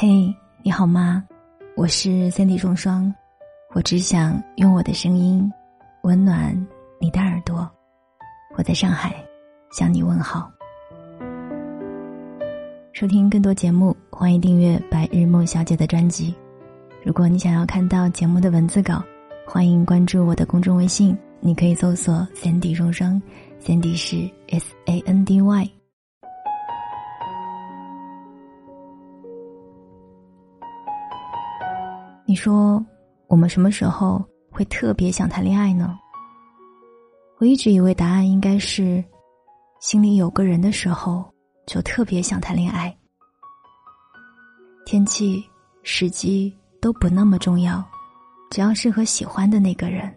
嘿，你好吗？我是三 D 双双，我只想用我的声音温暖你的耳朵。我在上海向你问好。收听更多节目，欢迎订阅白日梦小姐的专辑。如果你想要看到节目的文字稿，欢迎关注我的公众微信，你可以搜索“三 D 双双”，三 D 是 S A N D Y。你说，我们什么时候会特别想谈恋爱呢？我一直以为答案应该是，心里有个人的时候就特别想谈恋爱。天气、时机都不那么重要，只要是和喜欢的那个人。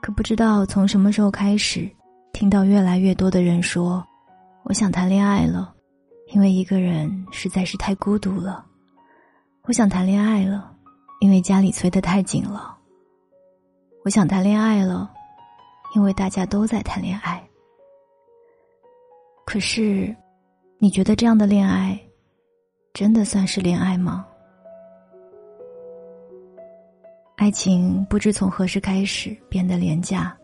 可不知道从什么时候开始，听到越来越多的人说：“我想谈恋爱了，因为一个人实在是太孤独了。”我想谈恋爱了，因为家里催得太紧了。我想谈恋爱了，因为大家都在谈恋爱。可是，你觉得这样的恋爱，真的算是恋爱吗？爱情不知从何时开始变得廉价，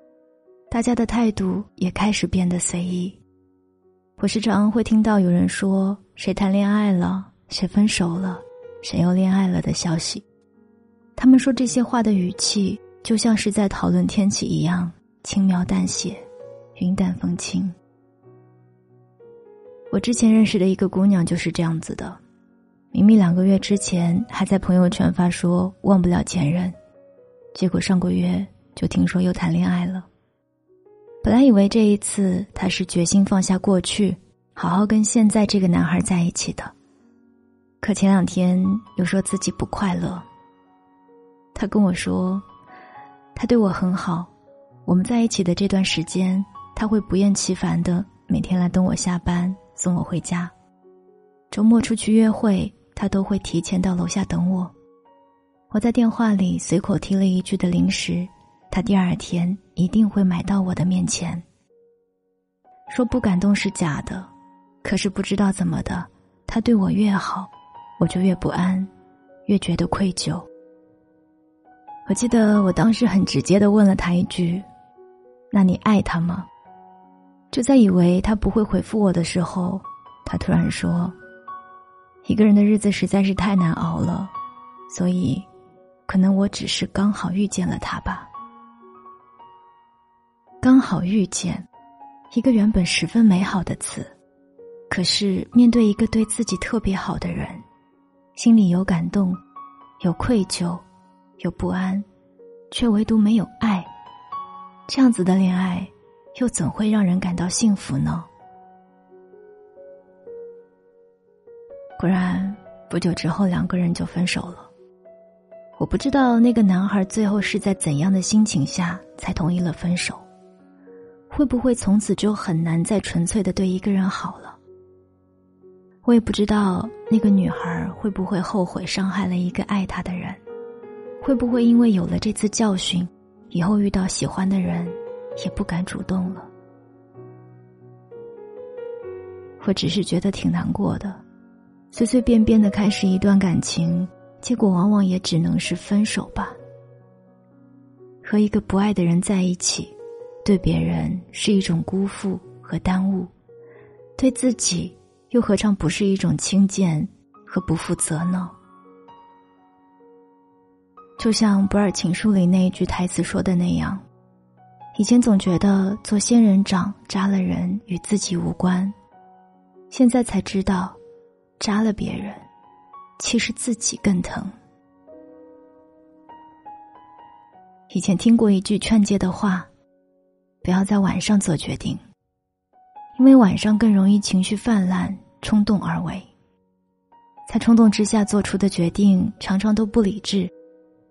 大家的态度也开始变得随意。我时常会听到有人说：“谁谈恋爱了，谁分手了。”谁又恋爱了的消息？他们说这些话的语气，就像是在讨论天气一样轻描淡写、云淡风轻。我之前认识的一个姑娘就是这样子的，明明两个月之前还在朋友圈发说忘不了前任，结果上个月就听说又谈恋爱了。本来以为这一次她是决心放下过去，好好跟现在这个男孩在一起的。可前两天又说自己不快乐。他跟我说，他对我很好，我们在一起的这段时间，他会不厌其烦的每天来等我下班，送我回家。周末出去约会，他都会提前到楼下等我。我在电话里随口提了一句的零食，他第二天一定会买到我的面前。说不感动是假的，可是不知道怎么的，他对我越好。我就越不安，越觉得愧疚。我记得我当时很直接的问了他一句：“那你爱他吗？”就在以为他不会回复我的时候，他突然说：“一个人的日子实在是太难熬了，所以，可能我只是刚好遇见了他吧。刚好遇见，一个原本十分美好的词，可是面对一个对自己特别好的人。”心里有感动，有愧疚，有不安，却唯独没有爱。这样子的恋爱，又怎会让人感到幸福呢？果然，不久之后，两个人就分手了。我不知道那个男孩最后是在怎样的心情下才同意了分手，会不会从此就很难再纯粹的对一个人好了？我也不知道那个女孩会不会后悔伤害了一个爱她的人，会不会因为有了这次教训，以后遇到喜欢的人，也不敢主动了。我只是觉得挺难过的，随随便便的开始一段感情，结果往往也只能是分手吧。和一个不爱的人在一起，对别人是一种辜负和耽误，对自己。又何尝不是一种轻贱和不负责呢？就像《不二情书》里那一句台词说的那样，以前总觉得做仙人掌扎了人与自己无关，现在才知道，扎了别人，其实自己更疼。以前听过一句劝诫的话：不要在晚上做决定。因为晚上更容易情绪泛滥、冲动而为，在冲动之下做出的决定常常都不理智，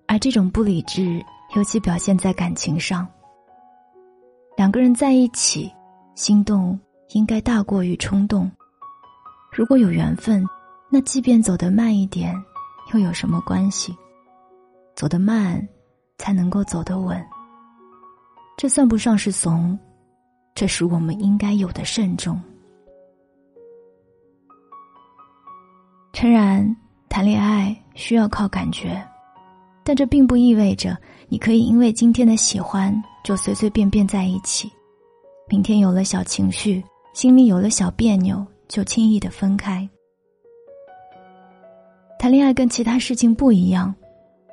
而这种不理智尤其表现在感情上。两个人在一起，心动应该大过于冲动。如果有缘分，那即便走得慢一点，又有什么关系？走得慢，才能够走得稳。这算不上是怂。这是我们应该有的慎重。诚然，谈恋爱需要靠感觉，但这并不意味着你可以因为今天的喜欢就随随便便在一起，明天有了小情绪，心里有了小别扭就轻易的分开。谈恋爱跟其他事情不一样，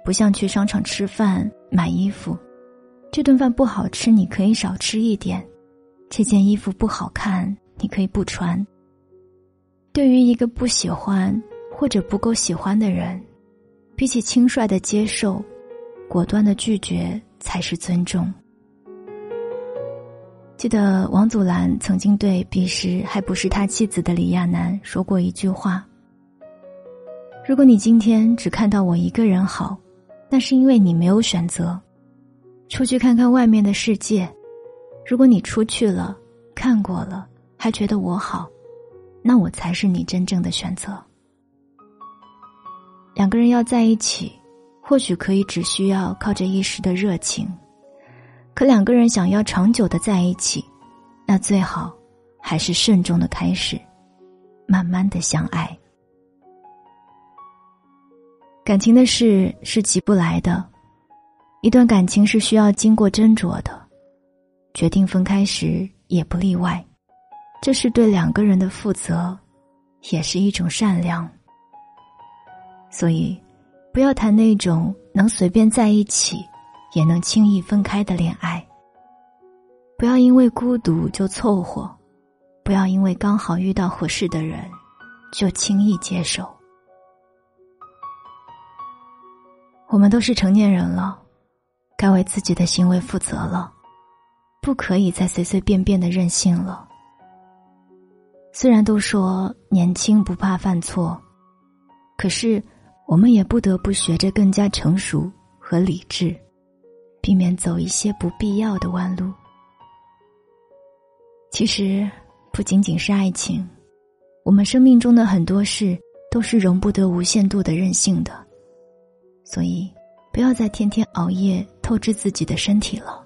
不像去商场吃饭买衣服，这顿饭不好吃你可以少吃一点，这件衣服不好看你可以不穿。对于一个不喜欢。或者不够喜欢的人，比起轻率的接受，果断的拒绝才是尊重。记得王祖蓝曾经对彼时还不是他妻子的李亚男说过一句话：“如果你今天只看到我一个人好，那是因为你没有选择，出去看看外面的世界。如果你出去了，看过了，还觉得我好，那我才是你真正的选择。”两个人要在一起，或许可以只需要靠着一时的热情，可两个人想要长久的在一起，那最好还是慎重的开始，慢慢的相爱。感情的事是急不来的，一段感情是需要经过斟酌的，决定分开时也不例外，这是对两个人的负责，也是一种善良。所以，不要谈那种能随便在一起，也能轻易分开的恋爱。不要因为孤独就凑合，不要因为刚好遇到合适的人，就轻易接受。我们都是成年人了，该为自己的行为负责了，不可以再随随便便的任性了。虽然都说年轻不怕犯错，可是。我们也不得不学着更加成熟和理智，避免走一些不必要的弯路。其实，不仅仅是爱情，我们生命中的很多事都是容不得无限度的任性的。所以，不要再天天熬夜透支自己的身体了。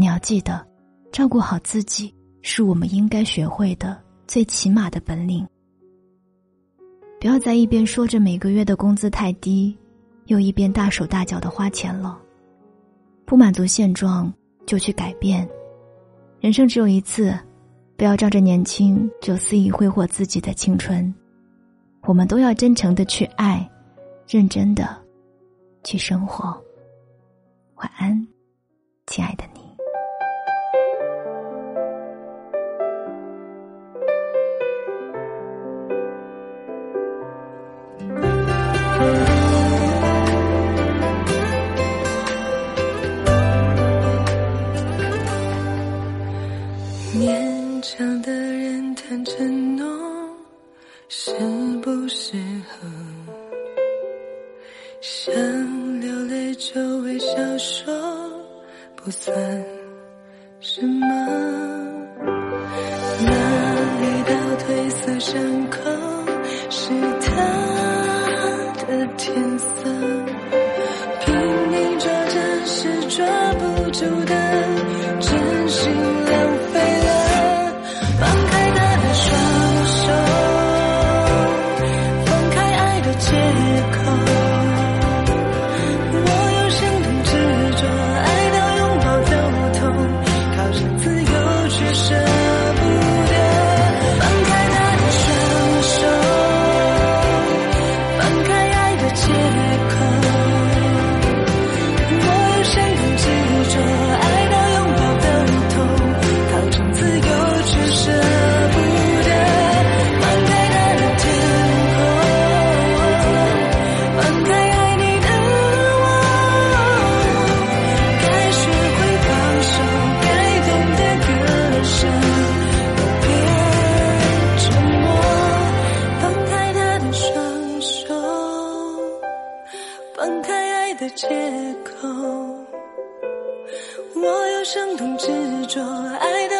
你要记得，照顾好自己是我们应该学会的最起码的本领。不要在一边说着每个月的工资太低，又一边大手大脚的花钱了。不满足现状就去改变，人生只有一次，不要仗着年轻就肆意挥霍自己的青春。我们都要真诚的去爱，认真的去生活。晚安，亲爱的强的人谈承诺适不适合？想流泪就微笑说不算什么。那一道褪色伤口是他的天色，拼命抓着是抓不住的。借口，我有生动执着，爱的